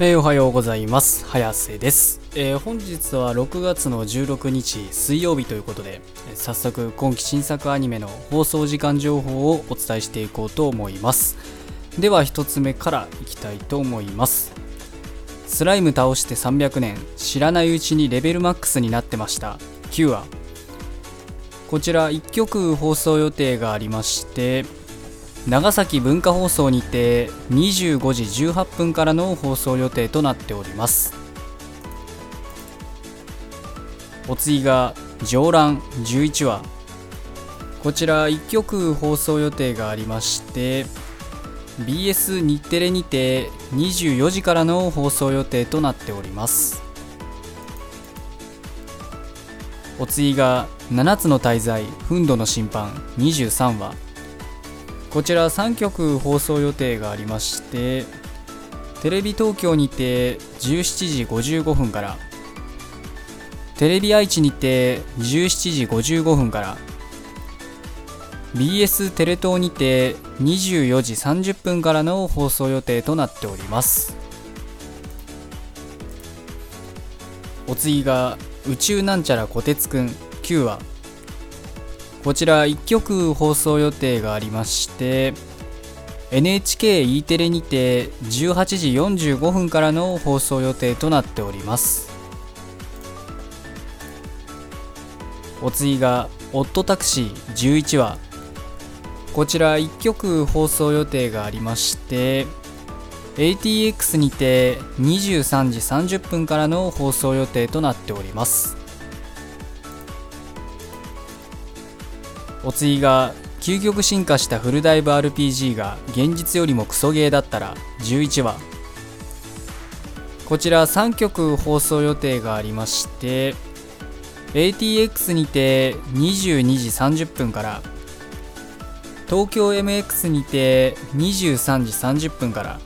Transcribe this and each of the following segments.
えー、おはようございます。早瀬です、えー、本日は6月の16日水曜日ということで早速今期新作アニメの放送時間情報をお伝えしていこうと思います。では1つ目からいきたいと思います。スライム倒して300年知らないうちにレベルマックスになってました。9話こちら1曲放送予定がありまして長崎文化放送にて25時18分からの放送予定となっております。お次が上覧11話。こちら1曲放送予定がありまして BS 日テレにて24時からの放送予定となっております。お次が7つの大罪憤怒の審判23話。こちら3曲放送予定がありましてテレビ東京にて17時55分からテレビ愛知にて17時55分から BS テレ東にて24時30分からの放送予定となっております。お次が宇宙なんちゃらこてつくん。9話。こちら1曲放送予定がありまして NHKE テレにて18時45分からの放送予定となっております。お次が「オットタクシー」11話。こちら1曲放送予定がありまして ATX にて23時30分からの放送予定となっております。お次が究極進化したフルダイブ RPG が現実よりもクソゲーだったら11話。こちら3曲放送予定がありまして ATX にて22時30分から東京 MX にて23時30分から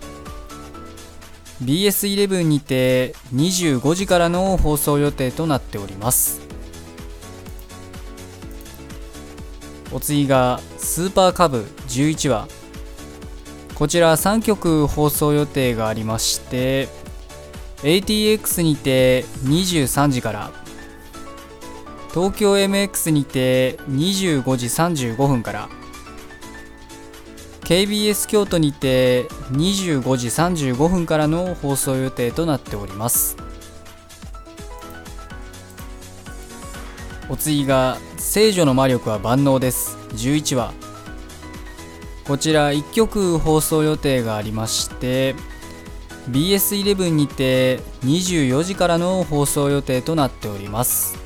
BS11 にて25時からの放送予定となっております。お次がスーパーカブ11話。こちら3曲放送予定がありまして ATX にて23時から東京 MX にて25時35分から KBS 京都にて25時35分からの放送予定となっております。お次が「聖女の魔力は万能です」11話。こちら1曲放送予定がありまして BS11 にて24時からの放送予定となっております。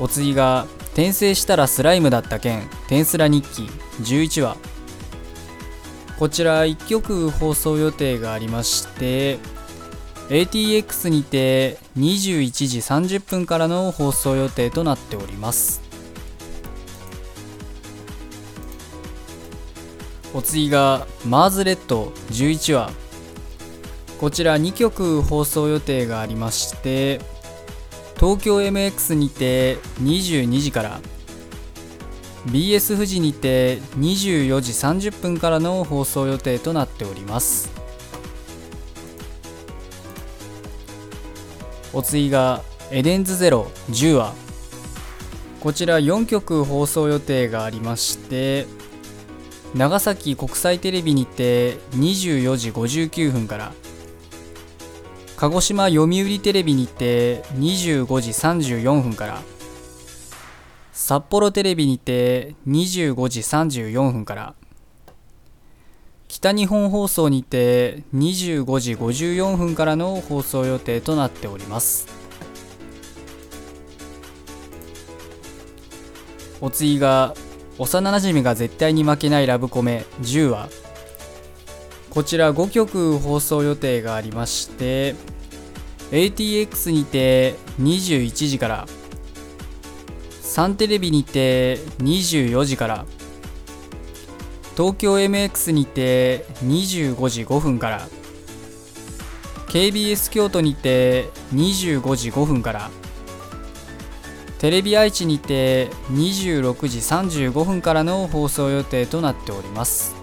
お次が転生したらスライムだった件転スラ日記。11話。こちら1曲放送予定がありまして ATX にて21時30分からの放送予定となっております。お次がマーズレッド11話。こちら2曲放送予定がありまして東京 MX にて22時から BS 富士にて24時30分からの放送予定となっております。お次がエデンズゼロ10話こちら4曲放送予定がありまして長崎国際テレビにて24時59分から鹿児島読売テレビにて25時34分から札幌テレビにて25時34分から北日本放送にて25時54分からの放送予定となっております。お次が幼なじみが絶対に負けないラブコメ10話。こちら5曲放送予定がありまして ATX にて21時からサンテレビにて24時から東京 MX にて25時5分から KBS 京都にて25時5分からテレビ愛知にて26時35分からの放送予定となっております。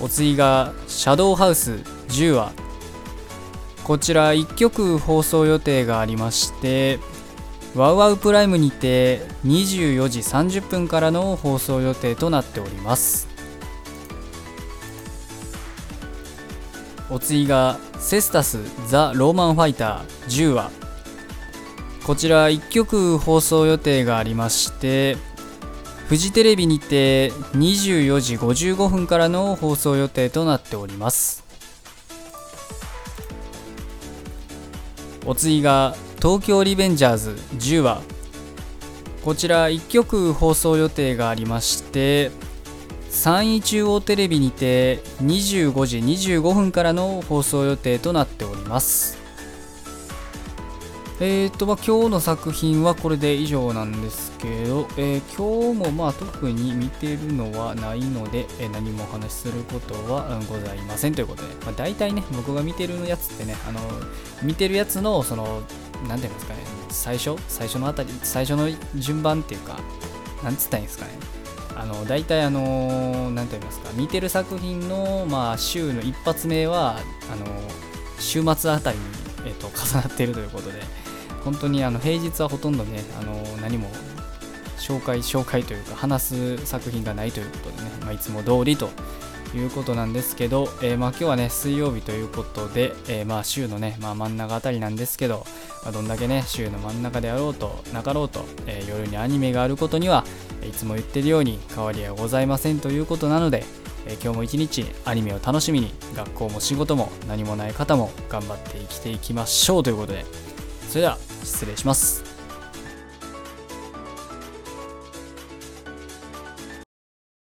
お次がシャドウハウス10話こちら1曲放送予定がありましてワウワウプライムにて24時30分からの放送予定となっております。お次がセスタス・ザ・ローマンファイター10話こちら1曲放送予定がありましてフジテレビにて24時55分からの放送予定となっております。お次が東京リベンジャーズ10話こちら1曲放送予定がありまして3位中央テレビにて25時25分からの放送予定となっております。えーとまあ、今日の作品はこれで以上なんですけど、えー、今日もまあ特に見てるのはないので、えー、何もお話しすることはございませんということで、まあ、大体ね、僕が見てるやつってね、あの見てるやつの、その、なんていうんですかね、最初最初のあたり、最初の順番っていうか、なんつったらいいんですかね。あの大体あの何て言いますか見てる作品のまあ週の一発目はあの週末あたりに、えーと重なっているということで本当にあの平日はほとんどねあの何も紹介紹介というか話す作品がないということでね、まあ、いつも通りということなんですけど、えー、まあ今日はね水曜日ということで、えー、まあ週のね、まあ、真ん中あたりなんですけど、まあ、どんだけね週の真ん中であろうとなかろうと、えー、夜にアニメがあることにはいつも言ってるように変わりはございませんということなので、え今日も一日アニメを楽しみに学校も仕事も何もない方も頑張って生きていきましょうということでそれでは失礼します。